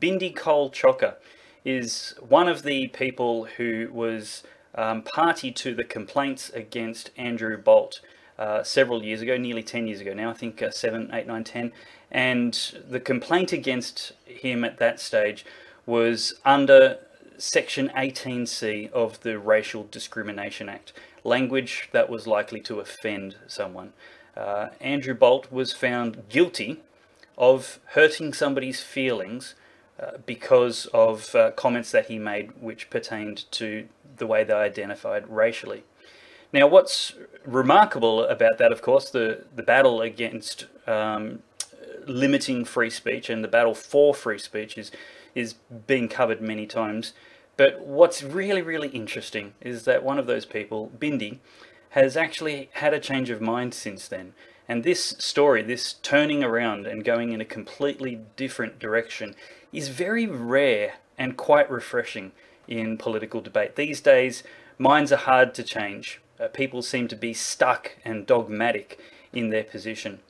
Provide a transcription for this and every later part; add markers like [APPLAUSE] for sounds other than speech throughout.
Bindi Cole Chocka is one of the people who was um, party to the complaints against Andrew Bolt uh, several years ago, nearly 10 years ago now, I think uh, 7, 8, 9, 10. And the complaint against him at that stage was under Section 18C of the Racial Discrimination Act, language that was likely to offend someone. Uh, Andrew Bolt was found guilty of hurting somebody's feelings uh, because of uh, comments that he made which pertained to the way they identified racially. Now, what's remarkable about that, of course, the, the battle against um, limiting free speech and the battle for free speech is, is being covered many times. But what's really, really interesting is that one of those people, Bindi, has actually had a change of mind since then. And this story, this turning around and going in a completely different direction, is very rare and quite refreshing in political debate. These days, minds are hard to change. Uh, people seem to be stuck and dogmatic in their position.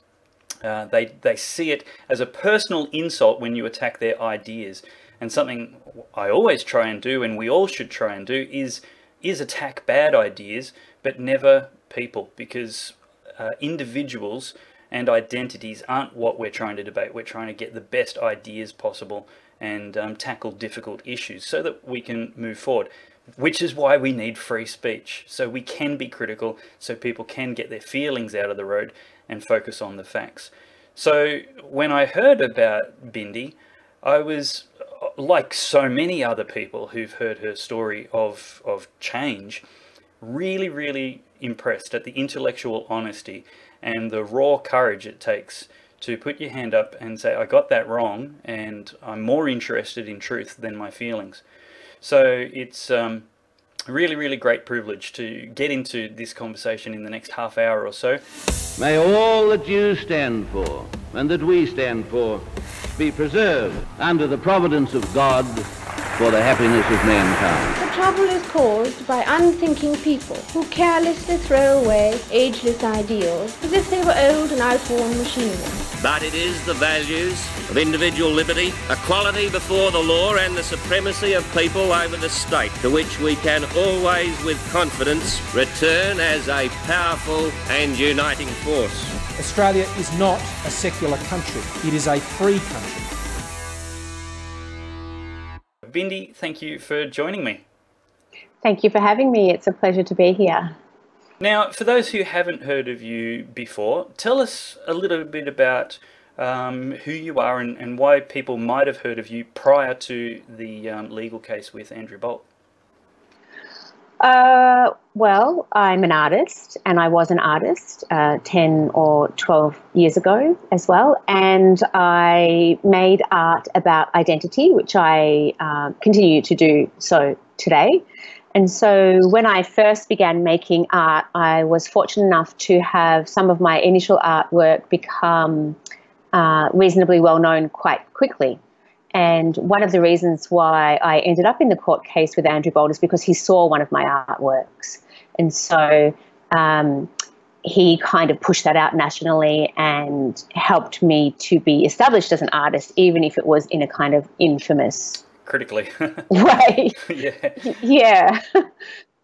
Uh, they, they see it as a personal insult when you attack their ideas. And something I always try and do, and we all should try and do, is, is attack bad ideas, but never people, because uh, individuals and identities aren't what we're trying to debate. We're trying to get the best ideas possible and um, tackle difficult issues so that we can move forward. Which is why we need free speech, so we can be critical, so people can get their feelings out of the road and focus on the facts. So when I heard about Bindi, I was like so many other people who've heard her story of of change, really, really impressed at the intellectual honesty and the raw courage it takes to put your hand up and say, I got that wrong, and I'm more interested in truth than my feelings. So it's um, really, really great privilege to get into this conversation in the next half hour or so. May all that you stand for and that we stand for be preserved under the providence of God for the happiness of mankind. The trouble is caused by unthinking people who carelessly throw away ageless ideals as if they were old and outworn machinery. But it is the values of individual liberty, equality before the law, and the supremacy of people over the state to which we can always, with confidence, return as a powerful and uniting force. Australia is not a secular country, it is a free country. Bindi, thank you for joining me. Thank you for having me. It's a pleasure to be here. Now, for those who haven't heard of you before, tell us a little bit about um, who you are and, and, why people might have heard of you prior to the um, legal case with Andrew Bolt. Uh, well, I'm an artist, and I was an artist uh, 10 or 12 years ago as well. And I made art about identity, which I uh, continue to do so today. And so when I first began making art, I was fortunate enough to have some of my initial artwork become uh, reasonably well known quite quickly. And one of the reasons why I ended up in the court case with Andrew Bolt is because he saw one of my artworks. And so um, he kind of pushed that out nationally and helped me to be established as an artist, even if it was in a kind of infamous critically [LAUGHS] right. yeah. Yeah. [LAUGHS]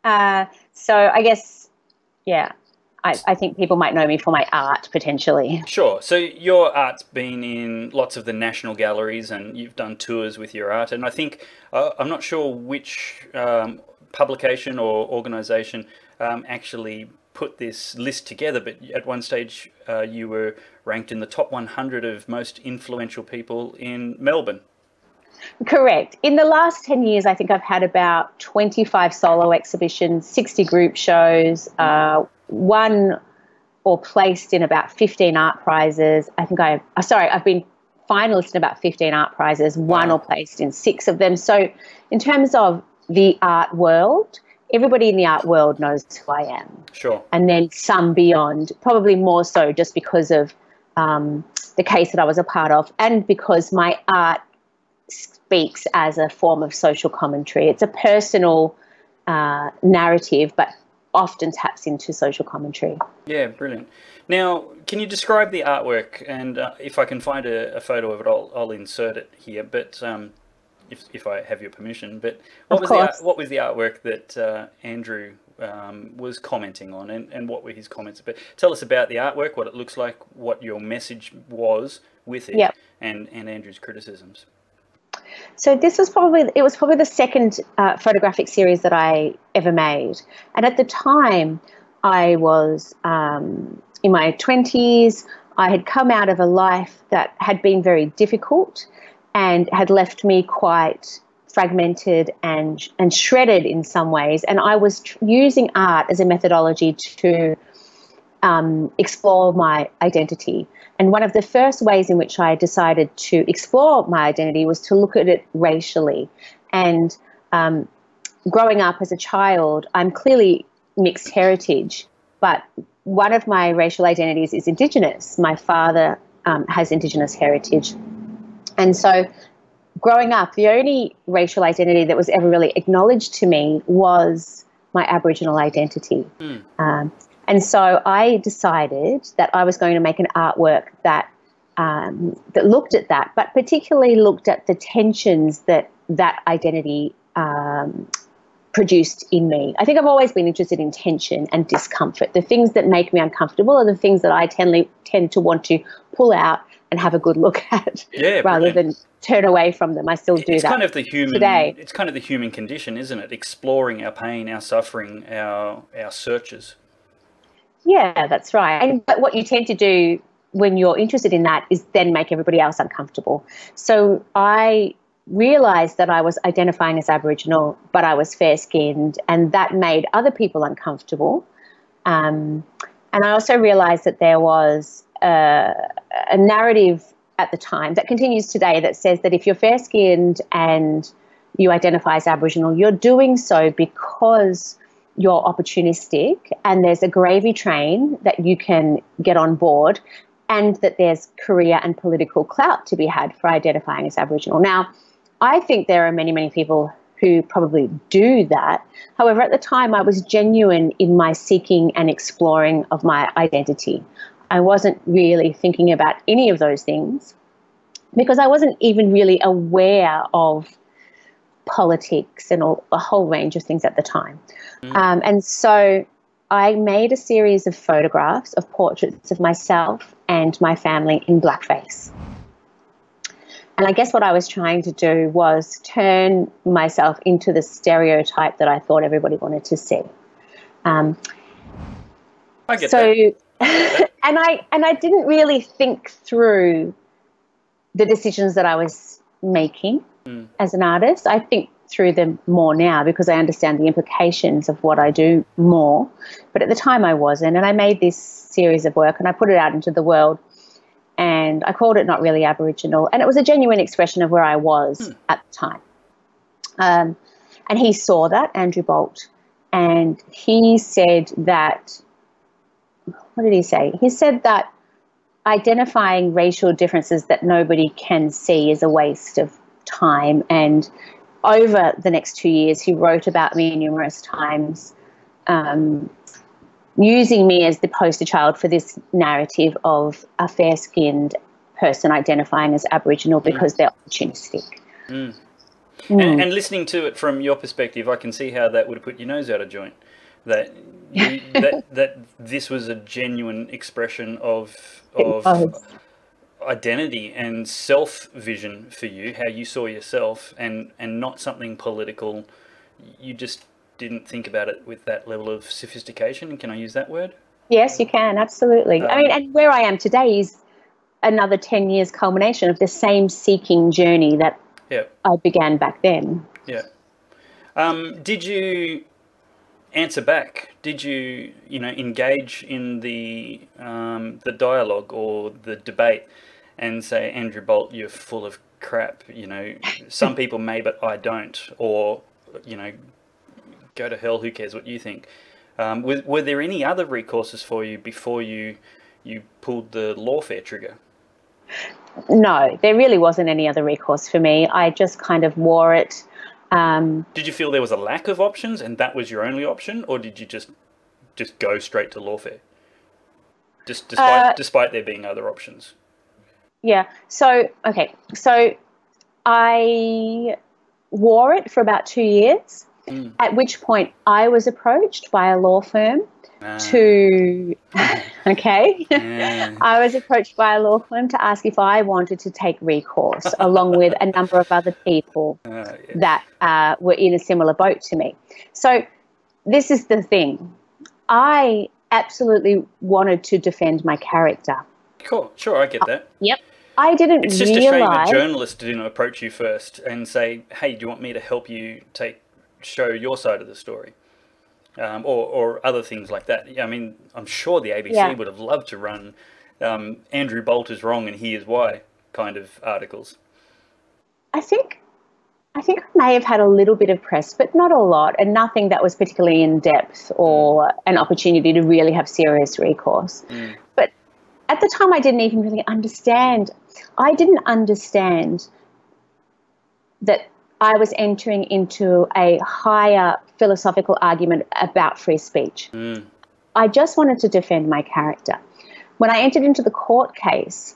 Uh, so I guess, yeah, I, I, think people might know me for my art potentially. Sure. So your art's been in lots of the national galleries, and you've done tours with your art. And I think uh, I'm not sure which um, publication or organisation um, actually put this list together, but at one stage uh, you were ranked in the top 100 of most influential people in Melbourne. Correct. In the last 10 years, I think I've had about 25 solo exhibitions, 60 group shows, uh, won or placed in about 15 art prizes. I think I, uh, sorry, I've been finalist in about 15 art prizes, one wow. or placed in six of them. So, in terms of the art world, everybody in the art world knows who I am. Sure. And then some beyond, probably more so just because of um, the case that I was a part of and because my art speaks as a form of social commentary. It's a personal uh, narrative, but often taps into social commentary. Yeah, brilliant. Now, can you describe the artwork? And uh, if I can find a, a, photo of it, I'll, I'll insert it here. But um, if, if I have your permission, but what was the what was the artwork that uh, Andrew um, was commenting on, and, and what were his comments about? Tell us about the artwork, what it looks like, what your message was with it, Yep. and and Andrew's criticisms. So this was probably it was probably the second uh, photographic series that I ever made, and at the time I was um, in my twenties. I had come out of a life that had been very difficult and had left me quite fragmented and and shredded in some ways. And I was tr- using art as a methodology to um, explore my identity. And one of the first ways in which I decided to explore my identity was to look at it racially. And um, growing up as a child, I'm clearly mixed heritage, but one of my racial identities is Indigenous. My father um, has Indigenous heritage. And so growing up, the only racial identity that was ever really acknowledged to me was my Aboriginal identity. Um, and so I decided that I was going to make an artwork that um, that looked at that, but particularly looked at the tensions that that identity um, produced in me. I think I've always been interested in tension and discomfort. The things that make me uncomfortable are the things that I tend, tend to want to pull out and have a good look [LAUGHS] at Yeah, rather than turn away from them. I still do it's that. kind of the human today. it's kind of the human condition isn't it exploring our pain our suffering our our searches Yeah, that's right. And but what you tend to do when you're interested in that is then make everybody else uncomfortable. So I realized that I was identifying as Aboriginal, but I was fair skinned, and that made other people uncomfortable. Um, and I also realized that there was a, a narrative at the time that continues today that says that if you're fair skinned and you identify as Aboriginal, you're doing so because you're opportunistic and there's a gravy train that you can get on board and that there's career and political clout to be had for identifying as Aboriginal. Now, I think there are many, many people who probably do that. However, at the time, I was genuine in my seeking and exploring of my identity. I wasn't really thinking about any of those things because I wasn't even really aware of politics and all, a whole range of things at the time. Um, and so I made a series of photographs of portraits of myself and my family in blackface. And I guess what I was trying to do was turn myself into the stereotype that I thought everybody wanted to see. Um, i get so that [LAUGHS] and i and i didn't really think through the decisions that i was making as an artist i think through them more now because i understand the implications of what i do more. But at the time i wasn't and i made this series of work and i put it out into the world and i called it not really aboriginal and it was a genuine expression of where i was at the time. Um, and he saw that andrew bolt and he said that what did he say? He said that identifying racial differences that nobody can see is a waste of time. And over the next two years, he wrote about me numerous times, um, using me as the poster child for this narrative of a fair skinned person identifying as Aboriginal because they're opportunistic. and, Hmm. and listening to it from your perspective i can see how that would have put your nose out of joint that [LAUGHS] you, that that this was a genuine expression of of. Identity and self vision for you how you saw yourself and and not something political you just didn't think about it with that level of sophistication can i use that word Yes, you can, absolutely. I mean, and where I am today is another 10 years culmination of the same seeking journey that yeah I began back then. Yeah. Um, did you answer back? Did you, you know, engage in the um, the dialogue or the debate and say, Andrew Bolt, you're full of crap. You know, some [LAUGHS] people may, but I don't. Or, you know, go to hell. Who cares what you think? Um, were, were there any other recourses for you before you you pulled the lawfare trigger? No, there really wasn't any other recourse for me. I just kind of wore it. Um, Did you feel there was a lack of options and that was your only option, or did you just just go straight to lawfare, just despite Uh, despite there being other options. Yeah. So, okay. So I wore it for about two years, Mm. at which point I was approached by a law firm Ah, to, [LAUGHS] okay. yeah. I was approached by a law firm to ask if I wanted to take recourse along with a number of other people [LAUGHS] Ah, yeah. that uh, were in a similar boat to me. So, this is the thing. I absolutely wanted to defend my character. Cool, sure, I get that. Yep. I didn't It's just a shame realize. a journalist didn't approach you first and say, "Hey, do you want me to help you take show your side of the story?" Um, or, or other things like that. I mean, I'm sure the ABC Yeah. would have loved to run um, Andrew Bolt is wrong and here's why kind of articles. I think I think I may have had a little bit of press, but not a lot, and nothing that was particularly in depth or an opportunity to really have serious recourse. But at the time, I didn't even really understand. I didn't understand that I was entering into a higher philosophical argument about free speech. Mm. I just wanted to defend my character. When I entered into the court case,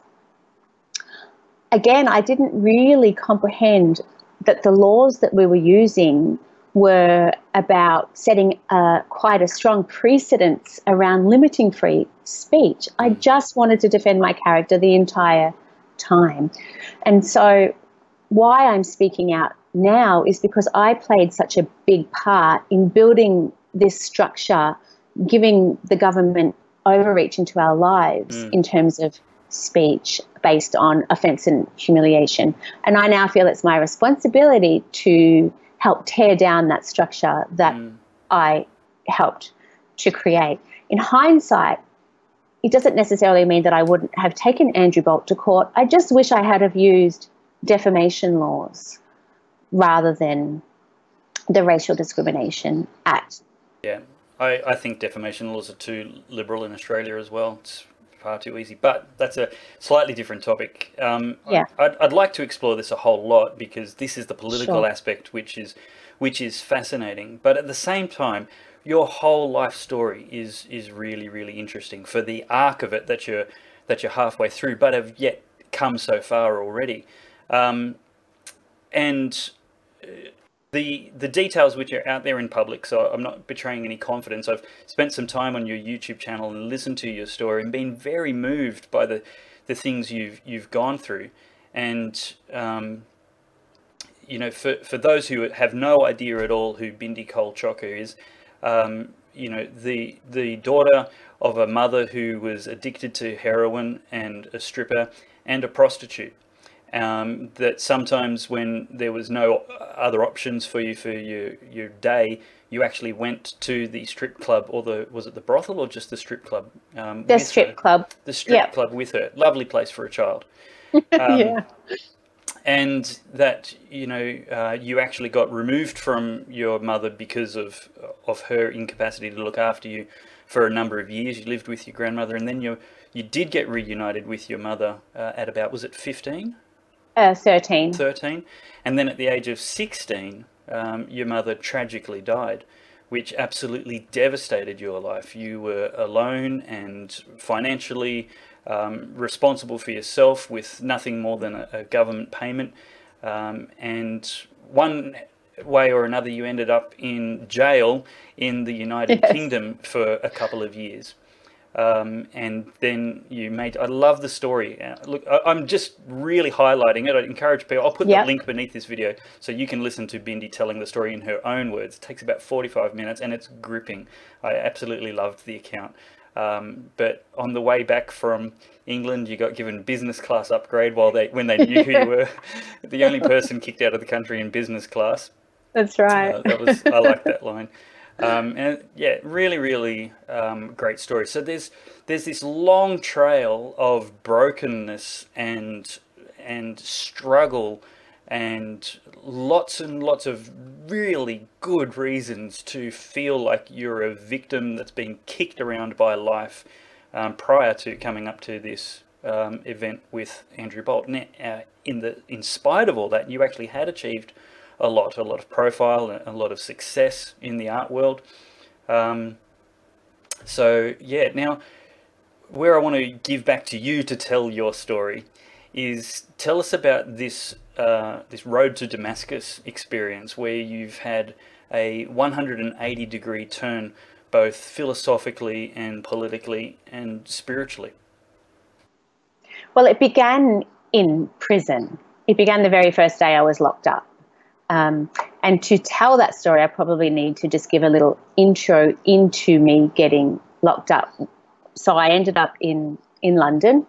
again, I didn't really comprehend that the laws that we were using were about setting uh, quite a strong precedence around limiting free speech. I just wanted to defend my character the entire time. And so, why I'm speaking out now is because I played such a big part in building this structure, giving the government overreach into our lives in terms of speech based on offence and humiliation. And I now feel it's my responsibility to help tear down that structure that mm. I helped to create. In hindsight, it doesn't necessarily mean that I wouldn't have taken Andrew Bolt to court. I just wish I had have used defamation laws rather than the Racial Discrimination Act. Yeah, I, I think defamation laws are too liberal in Australia as well. It's far too easy, but that's a slightly different topic. Um, Yeah. I'd, I'd like to explore this a whole lot because this is the political Sure. aspect, which is which is fascinating. But at the same time, your whole life story is is really really interesting for the arc of it that you're that you're halfway through, but have yet come so far already. Um, and the the details which are out there in public, so I'm not betraying any confidence. I've spent some time on your YouTube channel and listened to your story and been very moved by the the things you've you've gone through, and um, you know, for for those who have no idea at all who Bindi Cole is, um, you know, the the daughter of a mother who was addicted to heroin and a stripper and a prostitute um, that sometimes when there was no other options for you for your your day, you actually went to the strip club or the was it the brothel or just the strip club? Um, The strip her. club. The strip Yeah. club with her. Lovely place for a child. [LAUGHS] Um, yeah. And that you know uh, you actually got removed from your mother because of of her incapacity to look after you for a number of years. You lived with your grandmother, and then you you did get reunited with your mother uh, at about was it fifteen? Uh, 13. 13, and then at the age of 16, um, your mother tragically died, which absolutely devastated your life. You were alone and financially um, responsible for yourself with nothing more than a, a government payment. Um, and one way or another, you ended up in jail in the United Yes. Kingdom for a couple of years um, and then you made. I love the story. Uh, look, I, I'm just really highlighting it. I encourage people. I'll put Yep. the link beneath this video so you can listen to Bindi telling the story in her own words. It takes about 45 minutes, and it's gripping. I absolutely loved the account. Um, but on the way back from England, you got given business class upgrade while they when they knew who you were. [LAUGHS] The only person kicked out of the country in business class. That's right. Uh, that was I like that line. [LAUGHS] Um, and yeah, really, really um, great story. So there's there's this long trail of brokenness and and struggle and lots and lots of really good reasons to feel like you're a victim that's been kicked around by life um, prior to coming up to this um, event with Andrew Bolt. Now, uh, in the in spite of all that, you actually had achieved a lot, a lot of profile, and a lot of success in the art world. Um, So yeah, now where I want to give back to you to tell your story is tell us about this uh, this road to Damascus experience where you've had a 180 degree turn both philosophically and politically and spiritually. Well, it began in prison. It began the very first day I was locked up. Um, and to tell that story, I probably need to just give a little intro into me getting locked up. So I ended up in, in London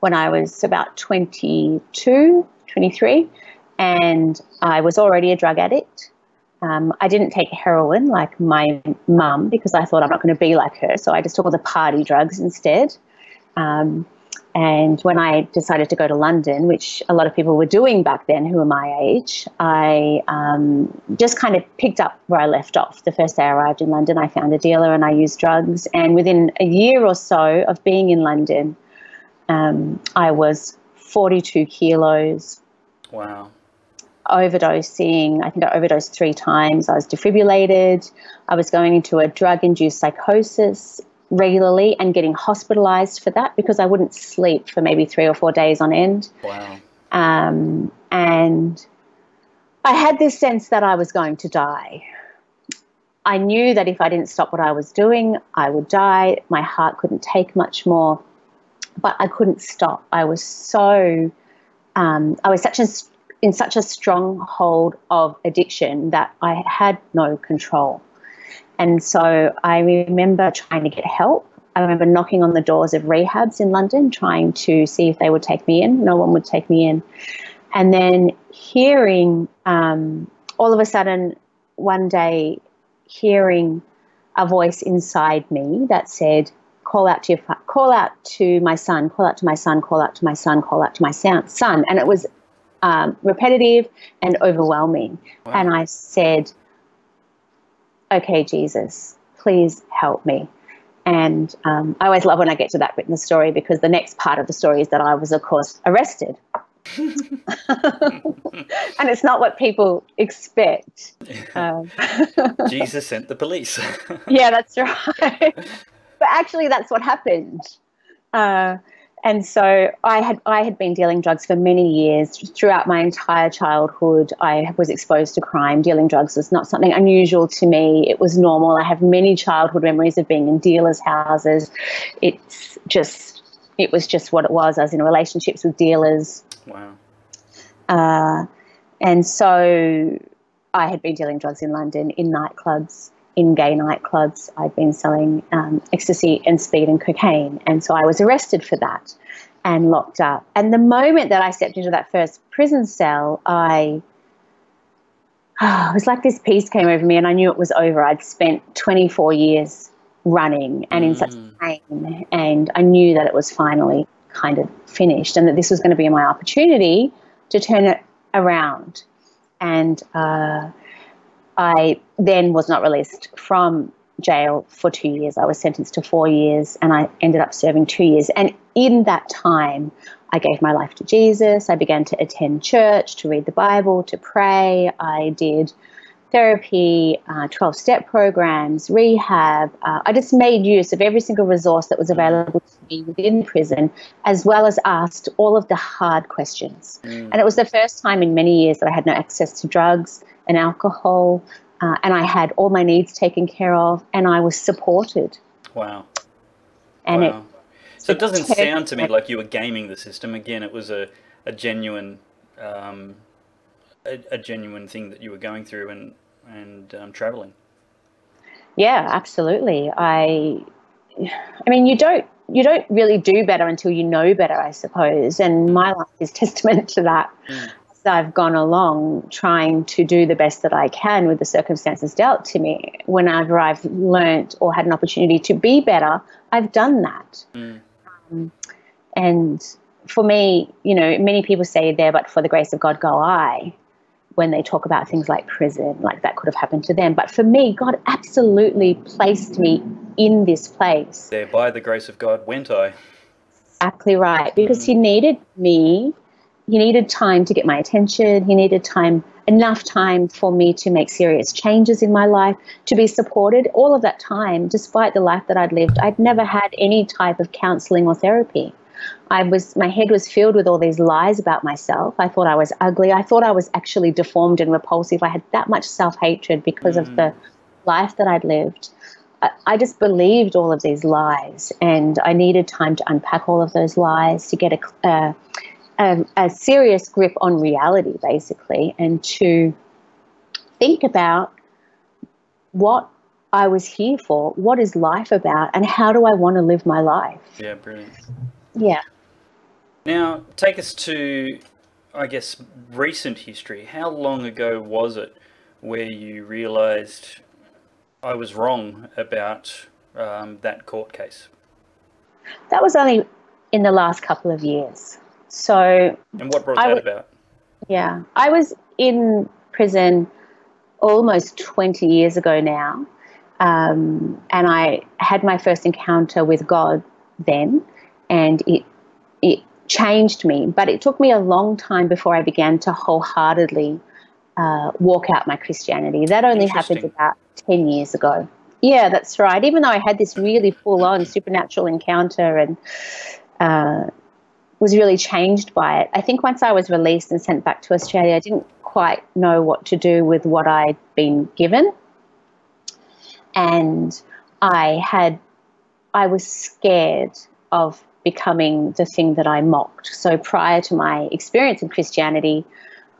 when I was about 22, 23, and I was already a drug addict. Um, I didn't take heroin like my mum because I thought I'm not going to be like her. So I just took all the party drugs instead. Um, and when I decided to go to London, which a lot of people were doing back then who were my age, I um, just kind of picked up where I left off. The first day I arrived in London, I found a dealer and I used drugs. And within a year or so of being in London, um, I was 42 kilos. Wow. Overdosing. I think I overdosed three times. I was defibrillated. I was going into a drug induced psychosis regularly and getting hospitalized for that because I wouldn't sleep for maybe three or four days on end. Wow. Um, and I had this sense that I was going to die. I knew that if I didn't stop what I was doing, I would die. My heart couldn't take much more, but I couldn't stop. I was so, um, I was such a, in such a stronghold of addiction that I had no control. And so I remember trying to get help. I remember knocking on the doors of rehabs in London, trying to see if they would take me in. No one would take me in. And then hearing, um, all of a sudden, one day, hearing a voice inside me that said, "Call out to your, call out to my son, call out to my son, call out to my son, call out to my son." And it was um, repetitive and overwhelming. Wow. And I said, okay, Jesus, please help me. And um, I always love when I get to that bit in the story because the next part of the story is that I was, of course, arrested. [LAUGHS] and it's not what people expect. [LAUGHS] Um, [LAUGHS] Jesus sent the police. yeah, that's right. but actually, that's what happened. Uh, and so I had I had been dealing drugs for many years. Throughout my entire childhood, I was exposed to crime. Dealing drugs was not something unusual to me. It was normal. I have many childhood memories of being in dealers' houses. It's just it was just what it was. I was in relationships with dealers. Wow. Uh, and so I had been dealing drugs in London in nightclubs in gay nightclubs. I'd been selling um, ecstasy and speed and cocaine. And so I was arrested for that and locked up. And the moment that I stepped into that first prison cell, I. Oh, [SIGHS] it was like this peace came over me, and I knew it was over. I'd spent 24 years running and in mm. such pain, and I knew that it was finally kind of finished, and that this was going to be my opportunity to turn it around. And uh, I then was not released from jail for two years. I was sentenced to four years and I ended up serving two years. And in that time, I gave my life to Jesus. I began to attend church, to read the Bible, to pray. I did therapy, 12 uh, step programs, rehab. Uh, I just made use of every single resource that was available to me within prison, as well as asked all of the hard questions. Mm. And it was the first time in many years that I had no access to drugs and alcohol, uh, and I had all my needs taken care of, and I was supported. Wow. And wow. it. So it doesn't sound to me like you were gaming the system. Again, it was a, a genuine, um, a, a, genuine thing that you were going through and and um, traveling. Yeah, absolutely. I, I mean, you don't you don't really do better until you know better, I suppose. And my life is [LAUGHS] testament to that. Mm. I've gone along trying to do the best that I can with the circumstances dealt to me. Whenever I've learnt or had an opportunity to be better, I've done that. Mm. Um, and for me, you know, many people say there, but for the grace of God go I, when they talk about things like prison, like that could have happened to them. But for me, God absolutely placed me in this place. There, by the grace of God, went I. Exactly right, because mm. He needed me he needed time to get my attention. He needed time, enough time for me to make serious changes in my life, to be supported. All of that time, despite the life that I'd lived, I'd never had any type of counseling or therapy. I was my head was filled with all these lies about myself. I thought I was ugly. I thought I was actually deformed and repulsive. I had that much self-hatred because mm. of the life that I'd lived. I, I just believed all of these lies, and I needed time to unpack all of those lies to get a, a, a, a serious grip on reality, basically, and to think about what I was here for, what is life about, and how do I want to live my life? Yeah, brilliant. Yeah. Now, take us to, I guess, recent history. How long ago was it where you realised I was wrong about um, that court case? That was only in the last couple of years. So. And what brought I that w- about? Yeah, I was in prison almost 20 years ago now. Um, and I had my first encounter with God then, and it it changed me. But it took me a long time before I began to wholeheartedly uh, walk out my Christianity. That only happened about 10 years ago. Yeah, that's right. Even though I had this really full on supernatural encounter and uh, was really changed by it, I think once I was released and sent back to Australia, I didn't quite know what to do with what I'd been given. And I had, I was scared of becoming the thing that I mocked. So prior to my experience in Christianity,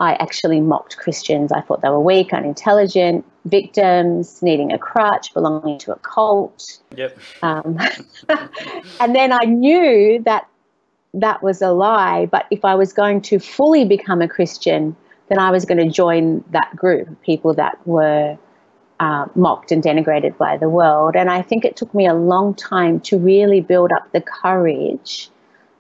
I actually mocked Christians. I thought they were weak, unintelligent, victims, needing a crutch, belonging to a cult. Yep. Um, [LAUGHS] and then I knew that that was a lie. But if I was going to fully become a Christian, then I was going to join that group of people that were uh, mocked and denigrated by the world. And I think it took me a long time to really build up the courage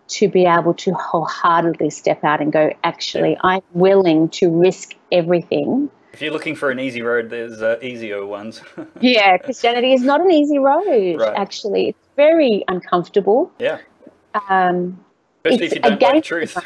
to be able to wholeheartedly step out and go, actually, I'm willing to risk everything. If you're looking for an easy road, there's uh, easier ones. [LAUGHS] yeah, Christianity is not an easy road, right. actually. It's very uncomfortable. Yeah. Um, Especially if you don't like truth.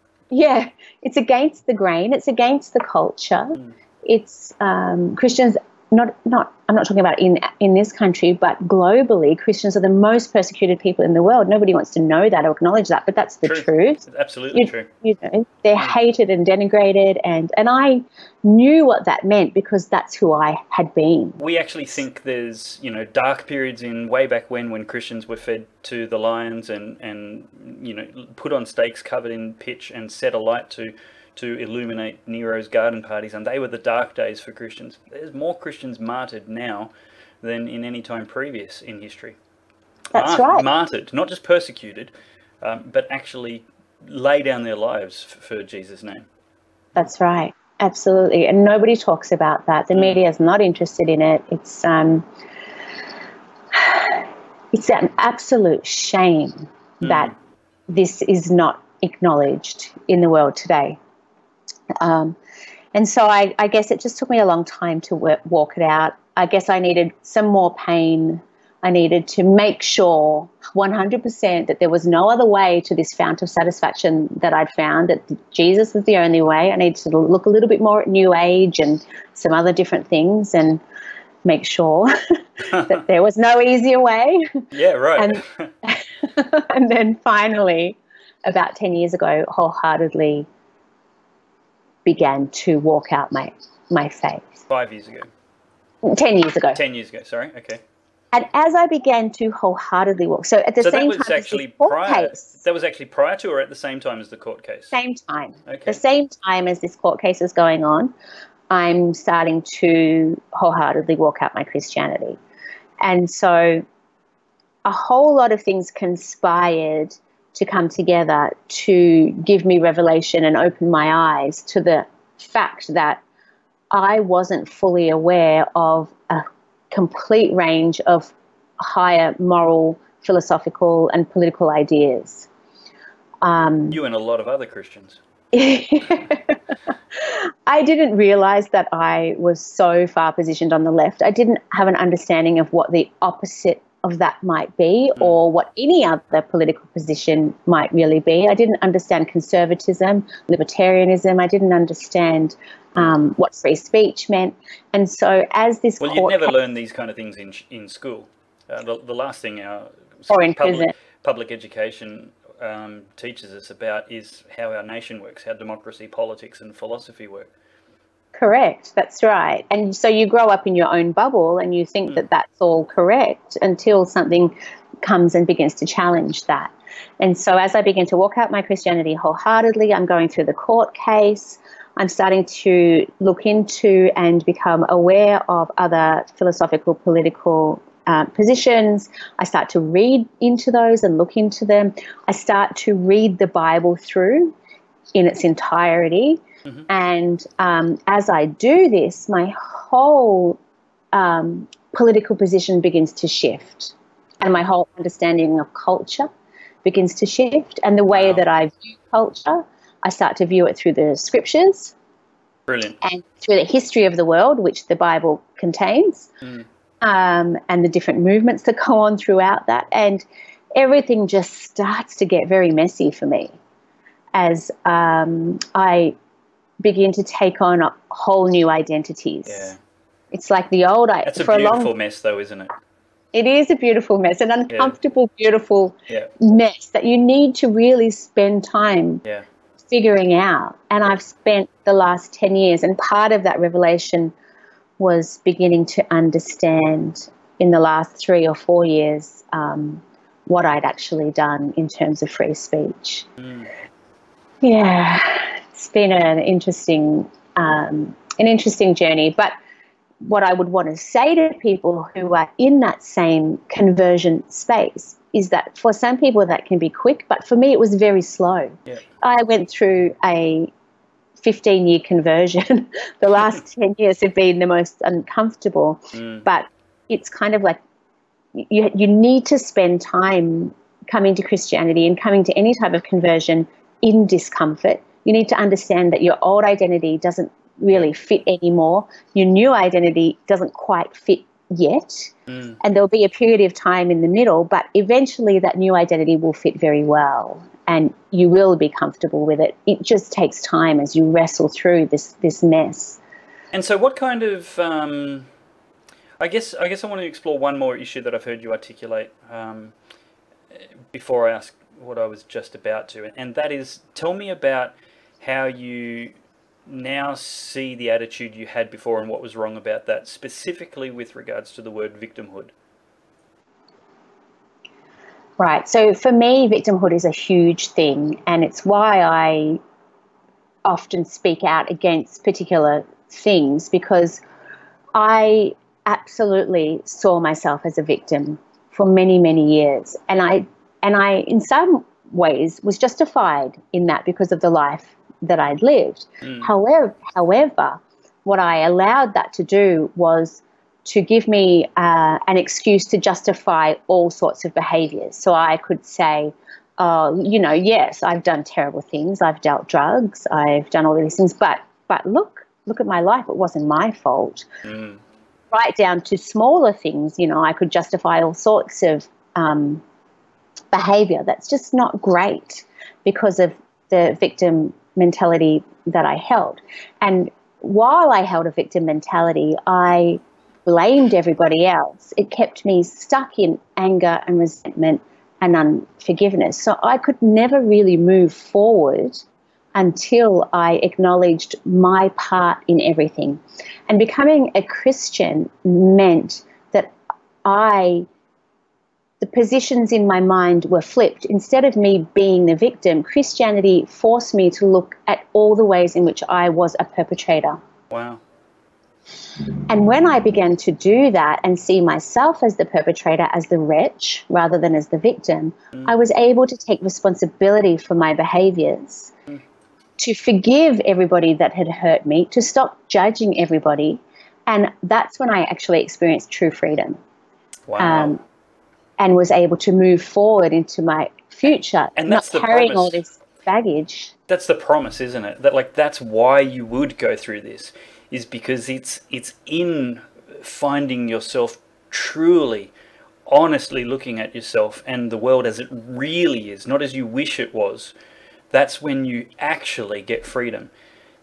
[LAUGHS] yeah, it's against the grain, it's against the culture. Mm. It's um, Christians not not I'm not talking about in in this country, but globally, Christians are the most persecuted people in the world. Nobody wants to know that or acknowledge that, but that's the true. truth. absolutely you, true. You know, they're mm. hated and denigrated, and and I knew what that meant because that's who I had been. We actually think there's you know dark periods in way back when when Christians were fed to the lions and and you know put on stakes covered in pitch and set alight to to illuminate Nero's garden parties, and they were the dark days for Christians. There's more Christians martyred now than in any time previous in history. That's right. Martyred, not just persecuted, um, but actually lay down their lives for Jesus' name. That's right. Absolutely. And nobody talks about that. The mm. media is not interested in it. It's um, [SIGHS] it's an absolute shame mm. that this is not acknowledged in the world today. Um, and so I, I, guess it just took me a long time to work, walk it out. I guess I needed some more pain. I needed to make sure 100% that there was no other way to this fount of satisfaction that I'd found, that Jesus was the only way. I needed to look a little bit more at New Age and some other different things and make sure [LAUGHS] that there was no easier way. Yeah, right. And, [LAUGHS] [LAUGHS] and then finally, about 10 years ago, wholeheartedly began to walk out my my faith. Five years ago. Ten years ago. Ten years ago. Sorry. Okay. And as I began to wholeheartedly walk, so at the so same that was time actually prior. Case, that was actually prior to, or at the same time as the court case. Same time. Okay. The same time as this court case is going on, I'm starting to wholeheartedly walk out my Christianity, and so a whole lot of things conspired to come together to give me revelation and open my eyes to the fact that I wasn't fully aware of a complete range of higher moral, philosophical, and political ideas. Um, you and a lot of other Christians. [LAUGHS] I didn't realize that I was so far positioned on the left. I didn't have an understanding of what the opposite of that might be or what any other political position might really be. I didn't understand conservatism, libertarianism. I didn't understand um, what free speech meant. And so, as this Well, you never learn these kind of things in in school. Uh, the, the last thing our Or in public, prison. public education um, teaches us about is how our nation works, how democracy, politics, and philosophy work. Correct, that's right. And so you grow up in your own bubble and you think that that's all correct until something comes and begins to challenge that. And so as I begin to walk out my Christianity wholeheartedly, I'm going through the court case. I'm starting to look into and become aware of other philosophical, political uh, positions. I start to read into those and look into them. I start to read the Bible through in its entirety. And um, as I do this, my whole um, political position begins to shift, and my whole understanding of culture begins to shift, and the way Wow. that I view culture, I start to view it through the scriptures. Brilliant. and through the history of the world, which the Bible contains, um, and the different movements that go on throughout that. And everything just starts to get very messy for me. As um, I begin to take on whole new identities. Yeah. It's like the old I That's a for a beautiful long mess, though, isn't it? it is a beautiful mess, an uncomfortable, beautiful Yeah. mess that you need to really spend time Yeah. figuring out. And I've spent the last 10 years, and part of that revelation was beginning to understand in the last three or four years um, what I'd actually done in terms of free speech. Yeah, it's been an interesting, um, an interesting journey. But what I would want to say to people who are in that same conversion space is that for some people that can be quick, but for me it was very slow. Yeah. I went through a 15 year conversion. [LAUGHS] the last [LAUGHS] 10 years have been the most uncomfortable, but it's kind of like you, you need to spend time coming to Christianity and coming to any type of conversion in discomfort. You need to understand that your old identity doesn't really fit anymore. Your new identity doesn't quite fit yet. And there'll be a period of time in the middle, but eventually that new identity will fit very well and you will be comfortable with it. It just takes time as you wrestle through this this mess. And so, what kind of? Um, I guess I guess I want to explore one more issue that I've heard you articulate um, before I ask what I was just about to, and that is, tell me about how you now see the attitude you had before and what was wrong about that, specifically with regards to the word victimhood. Right. So for me, victimhood is a huge thing, and it's why I often speak out against particular things because I absolutely saw myself as a victim for many, many years, and I and I, in some ways, was justified in that because of the life that I'd lived. However, however, what I allowed that to do was to give me uh, an excuse to justify all sorts of behaviors. So I could say, uh, you know, yes, I've done terrible things. I've dealt drugs. I've done all these things. But but look, look at my life. It wasn't my fault. Right down to smaller things. You know, I could justify all sorts of um, behavior that's just not great because of the victim mentality that I held. And while I held a victim mentality, I blamed everybody else. It kept me stuck in anger and resentment and unforgiveness. So I could never really move forward until I acknowledged my part in everything. And becoming a Christian meant that I the positions in my mind were flipped. Instead of me being the victim, Christianity forced me to look at all the ways in which I was a perpetrator. Wow. And when I began to do that and see myself as the perpetrator, as the wretch, rather than as the victim, I was able to take responsibility for my behaviors, to forgive everybody that had hurt me, to stop judging everybody. And that's when I actually experienced true freedom Wow. um, and was able to move forward into my future, And not carrying all this baggage. that's the promise, isn't it? That like that's why you would go through this, is because it's it's in finding yourself truly honestly looking at yourself and the world as it really is, not as you wish it was, that's when you actually get freedom.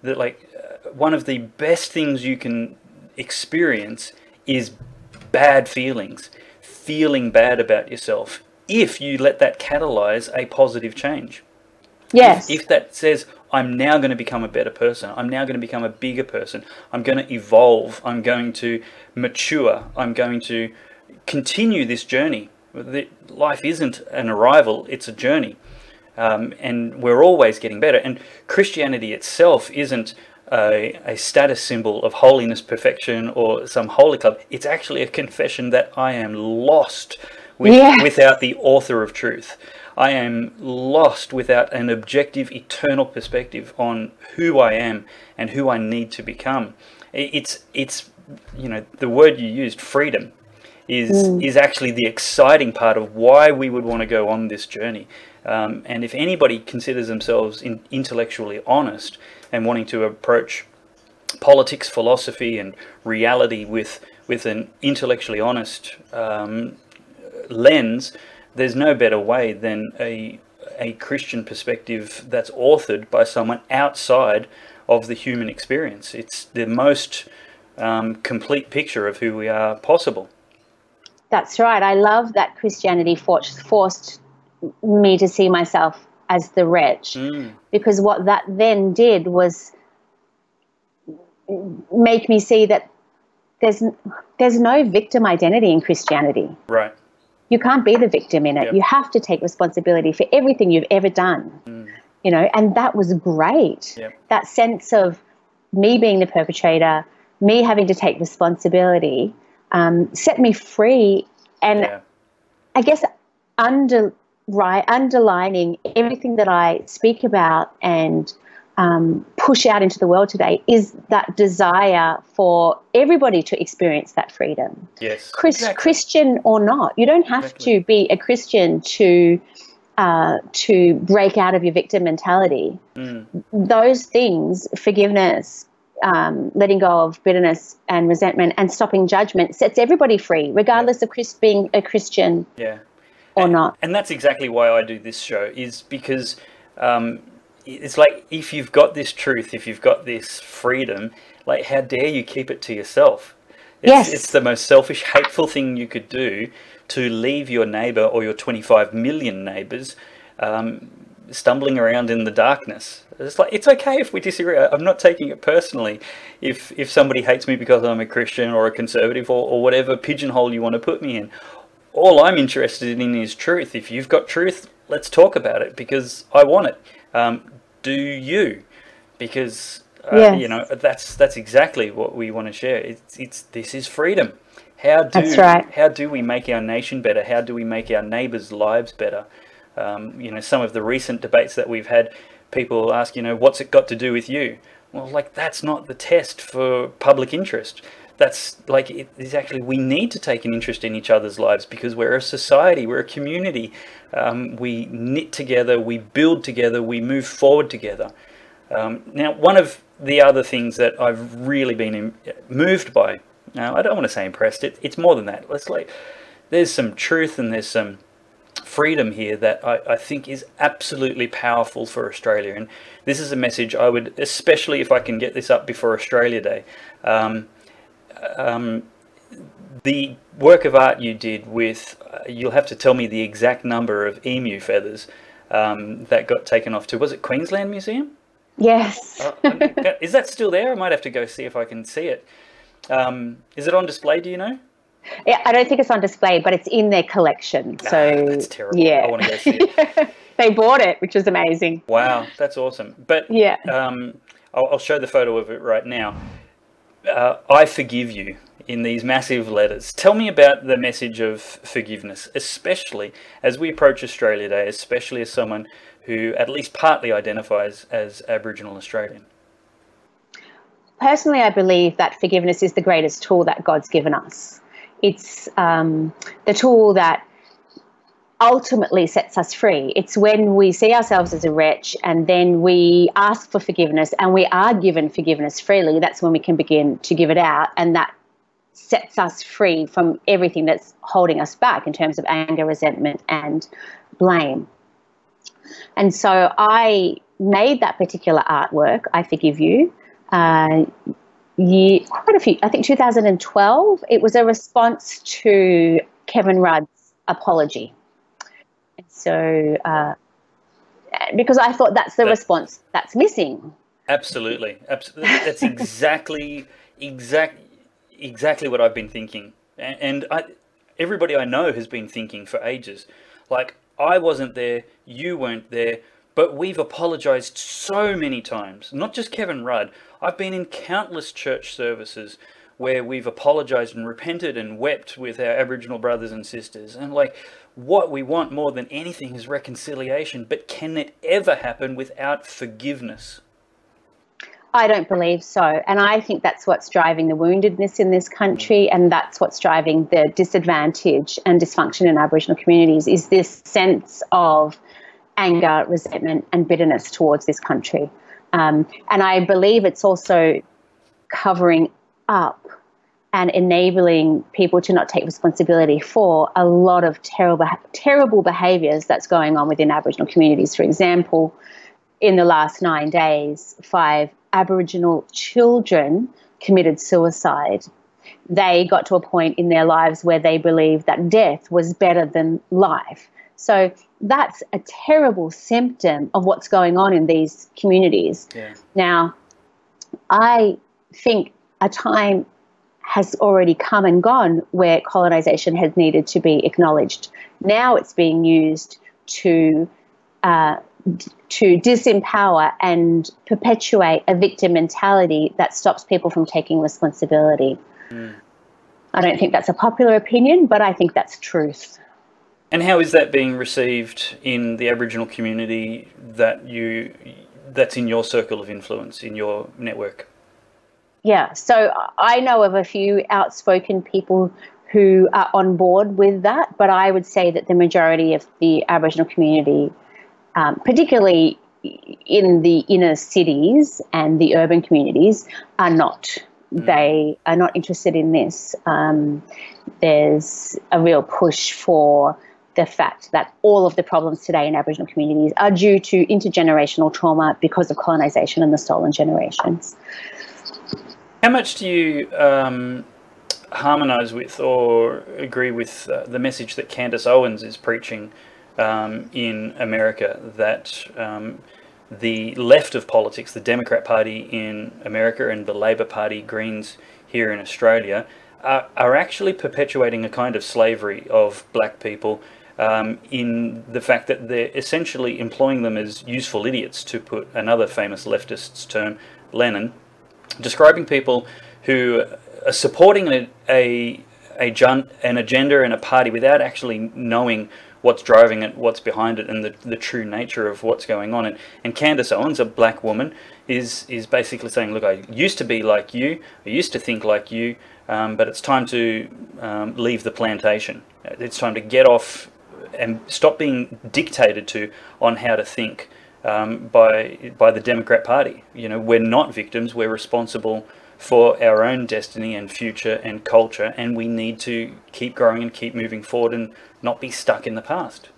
That like uh, one of the best things you can experience is bad feelings, feeling bad about yourself. If you let that catalyze a positive change. Yes. If, if that says, I'm now going to become a better person, I'm now going to become a bigger person, I'm going to evolve, I'm going to mature, I'm going to continue this journey. Life isn't an arrival, it's a journey. Um, and we're always getting better. And Christianity itself isn't a, a, status symbol of holiness, perfection, or some holy club. It's actually a confession that I am lost with, yes. [LAUGHS] without the author of truth. I am lost without an objective, eternal perspective on who I am and who I need to become. It's it's you know the word you used, freedom, is mm. is actually the exciting part of why we would want to go on this journey. Um, and if anybody considers themselves in, intellectually honest and wanting to approach politics, philosophy, and reality with with an intellectually honest um, lens, there's no better way than a a Christian perspective that's authored by someone outside of the human experience. It's the most um, complete picture of who we are possible. That's right. I love that Christianity forced, forced me to see myself as the wretch mm. because what that then did was make me see that there's there's no victim identity in Christianity. Right. You can't be the victim in it. Yep. You have to take responsibility for everything you've ever done. Mm. You know, and that was great. Yep. That sense of me being the perpetrator, me having to take responsibility, um, set me free. And yeah. I guess under right underlining everything that I speak about and um, push out into the world today is that desire for everybody to experience that freedom. Yes, Chris, exactly. Christian or not, you don't have exactly. to be a Christian to uh, to break out of your victim mentality. Mm. Those things, forgiveness, um, letting go of bitterness and resentment, and stopping judgment, sets everybody free, regardless yeah. of Chris being a Christian. Yeah or and, not. And that's exactly why I do this show, is because um, it's like if you've got this truth, if you've got this freedom, like how dare you keep it to yourself? It's, yes. It's the most selfish, hateful thing you could do to leave your neighbor or your 25 million neighbors um, stumbling around in the darkness. It's like it's okay if we disagree. I'm not taking it personally. If if somebody hates me because I'm a Christian or a conservative or, or whatever pigeonhole you want to put me in, all I'm interested in is truth. If you've got truth, let's talk about it because I want it. Um, do you? Because uh, yes. you know that's that's exactly what we want to share. It's it's this is freedom. How do right. how do we make our nation better? How do we make our neighbours' lives better? Um, you know, some of the recent debates that we've had, people ask, you know, what's it got to do with you? Well, like that's not the test for public interest that's like it is actually we need to take an interest in each other's lives because we're a society we're a community. Um, we knit together we build together we move forward together. Um, now one of the other things that i've really been moved by now i don't want to say impressed it, it's more than that. Let's like there's some truth and there's some freedom here that I, I think is absolutely powerful for australia. And this is a message i would especially if i can get this up before australia day um, um, the work of art you did with, uh, you'll have to tell me the exact number of emu feathers um, that got taken off to, was it Queensland Museum? Yes. [LAUGHS] uh, is that still there? I might have to go see if I can see it. Um, is it on display, do you know? Yeah, I don't think it's on display, but it's in their collection. Ah, so that's terrible. Yeah. I want to go see it. [LAUGHS] they bought it, which is amazing. Wow, that's awesome. But yeah, um, I'll, I'll, show the photo of it right now uh, I forgive you in these massive letters. Tell me about the message of forgiveness, especially as we approach Australia Day, especially as someone who at least partly identifies as Aboriginal Australian. Personally, I believe that forgiveness is the greatest tool that God's given us. It's um, the tool that ultimately sets us free. It's when we see ourselves as a wretch and then we ask for forgiveness and we are given forgiveness freely. That's when we can begin to give it out. And that sets us free from everything that's holding us back in terms of anger, resentment, and blame. And so I made that particular artwork, I Forgive You, uh, year, quite a few, I think 2012. It was a response to Kevin Rudd's apology. And so, uh, because I thought that's the that, response that's missing. Absolutely, absolutely. That's exactly, exact, exactly what I've been thinking, and, and I, everybody I know has been thinking for ages. Like I wasn't there, you weren't there, but we've apologized so many times. Not just Kevin Rudd. I've been in countless church services where we've apologized and repented and wept with our Aboriginal brothers and sisters. And like, what we want more than anything is reconciliation. But can it ever happen without forgiveness? I don't believe so. And I think that's what's driving the woundedness in this country, and that's what's driving the disadvantage and dysfunction in Aboriginal communities is this sense of anger, resentment, and bitterness towards this country. Um, and I believe it's also covering up and enabling people to not take responsibility for a lot of terrible, terrible behaviours that's going on within Aboriginal communities. For example, in the last nine days, five Aboriginal children committed suicide. They got to a point in their lives where they believed that death was better than life. So that's a terrible symptom of what's going on in these communities. Yeah. Now, I think a time has already come and gone where colonization has needed to be acknowledged. Now it's being used to uh, to disempower and perpetuate a victim mentality that stops people from taking responsibility. Mm. I don't think that's a popular opinion, but I think that's truth. And how is that being received in the Aboriginal community that you that's in your circle of influence in your network? Yeah, so I know of a few outspoken people who are on board with that, but I would say that the majority of the Aboriginal community, um, particularly in the inner cities and the urban communities, are not. Mm. They are not interested in this. Um, there's a real push for the fact that all of the problems today in Aboriginal communities are due to intergenerational trauma because of colonisation and the stolen generations. How much do you um, harmonise with or agree with uh, the message that Candace Owens is preaching um, in America that um, the left of politics, the Democrat Party in America and the Labor Party, Greens here in Australia, are, are actually perpetuating a kind of slavery of black people um, in the fact that they're essentially employing them as useful idiots, to put another famous leftist's term, Lenin, describing people who are supporting a, a, a jun- an agenda and a party without actually knowing what's driving it, what's behind it, and the, the true nature of what's going on. And, and Candace Owens, a black woman, is is basically saying, look, I used to be like you, I used to think like you, um, but it's time to um, leave the plantation. It's time to get off and stop being dictated to on how to think um, by by the Democrat Party. You know, we're not victims. We're responsible for our own destiny and future and culture, and we need to keep growing and keep moving forward and not be stuck in the past.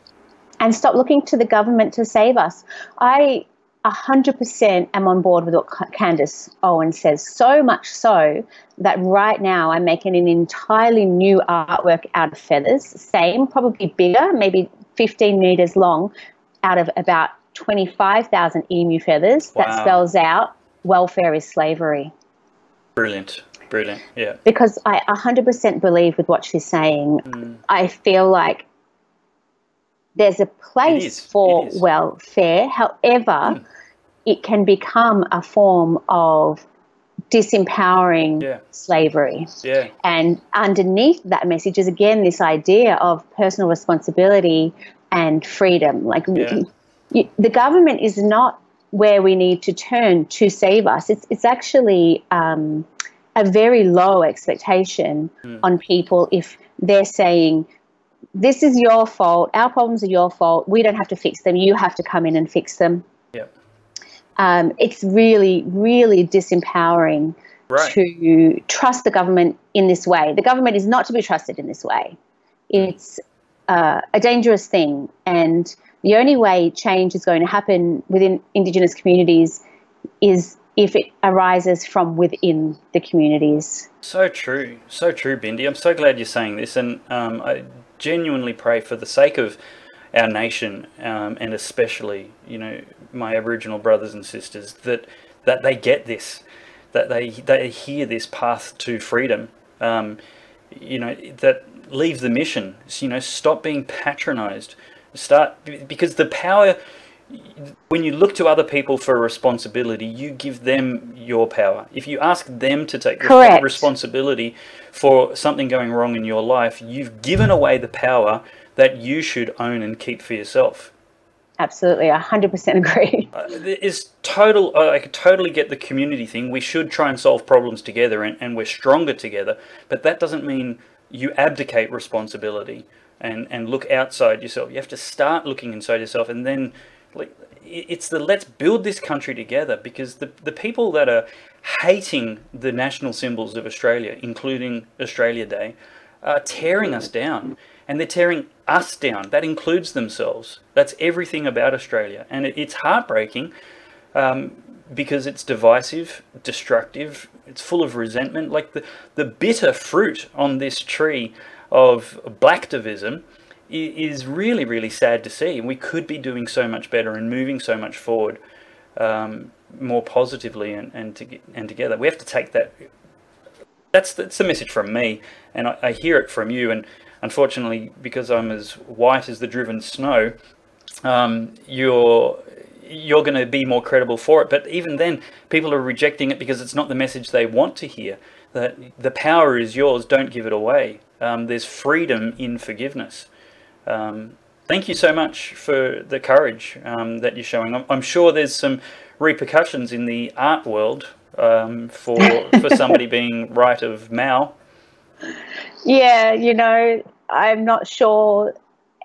And stop looking to the government to save us. I 100% am on board with what Candace Owen says, so much so that right now I'm making an entirely new artwork out of feathers, same, probably bigger, maybe 15 meters long, out of about 25,000 emu feathers wow. that spells out welfare is slavery. Brilliant. Brilliant. Yeah. Because I 100% believe with what she's saying. Mm. I feel like there's a place for welfare. However, mm it can become a form of disempowering yeah. slavery. Yeah. And underneath that message is again this idea of personal responsibility and freedom. Like yeah. You, the government is not where we need to turn to save us. It's it's actually um, a very low expectation mm. on people if they're saying. This is your fault. Our problems are your fault. We don't have to fix them. You have to come in and fix them yeah um, it's really, really disempowering Right. to trust the government in this way. The government is not to be trusted in this way. It's uh, a dangerous thing, and the only way change is going to happen within Indigenous communities is if it arises from within the communities. So true, so true, Bindi. I'm so glad you're saying this, and um, I genuinely pray for the sake of our nation, um, and especially, you know, my Aboriginal brothers and sisters, that that they get this, that they they hear this path to freedom. Um, you know, that leave the mission. You know, stop being patronised. Start because the power. When you look to other people for responsibility, you give them your power. If you ask them to take Correct. responsibility for something going wrong in your life, you've given away the power that you should own and keep for yourself. Absolutely, I 100% agree. [LAUGHS] Uh, is total. Uh, I could totally get the community thing. We should try and solve problems together, and, and we're stronger together. But that doesn't mean you abdicate responsibility and and look outside yourself. You have to start looking inside yourself, and then like it's the let's build this country together because the the people that are hating the national symbols of Australia, including Australia Day, are tearing us down, and they're tearing us down. That includes themselves. That's everything about Australia, and it, it's heartbreaking um, because it's divisive, destructive. It's full of resentment. Like the the bitter fruit on this tree of blacktivism is really really sad to see. We could be doing so much better and moving so much forward um, more positively and and, to, and together. We have to take that that's that's the message from me, and I, I hear it from you. And unfortunately, because I'm as white as the driven snow, um, you're you're going to be more credible for it. But even then, people are rejecting it because it's not the message they want to hear. That the power is yours. Don't give it away. Um, there's freedom in forgiveness. Um, thank you so much for the courage um, that you're showing. I'm, I'm sure there's some repercussions in the art world um, for [LAUGHS] for somebody being right of Mao. Yeah, you know, I'm not sure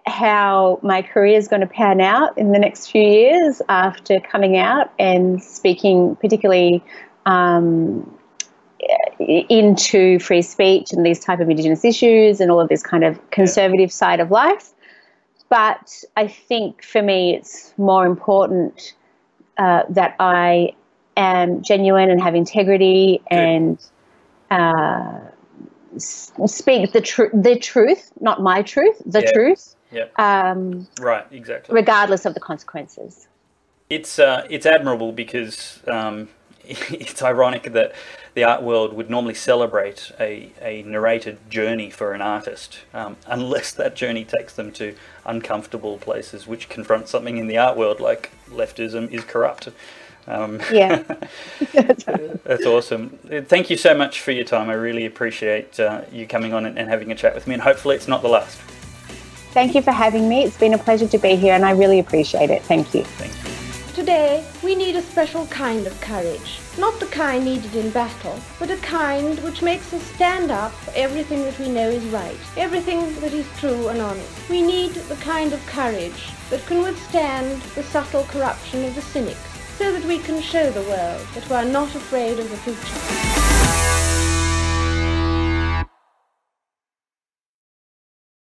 how my career is going to pan out in the next few years after coming out and speaking particularly um, into free speech and these type of indigenous issues and all of this kind of conservative side of life. But i think for me it's more important uh, that i am genuine and have integrity and uh, speak the, tr- the truth not my truth the Yeah. truth Yeah, um, right, exactly. regardless of the consequences. It's uh, it's admirable because um, it's ironic that the art world would normally celebrate a, a narrated journey for an artist, um, unless that journey takes them to uncomfortable places which confront something in the art world, like leftism is corrupt. Um, yeah [LAUGHS] That's awesome. Uh, Thank you so much for your time. I really appreciate uh, you coming on and, and having a chat with me, and hopefully it's not the last. Thank you for having me. It's been a pleasure to be here and I really appreciate it. Thank you. Thank you. Today, we need a special kind of courage. Not the kind needed in battle, but a kind which makes us stand up for everything that we know is right, everything that is true and honest. We need the kind of courage that can withstand the subtle corruption of the cynics, so that we can show the world that we are not afraid of the future.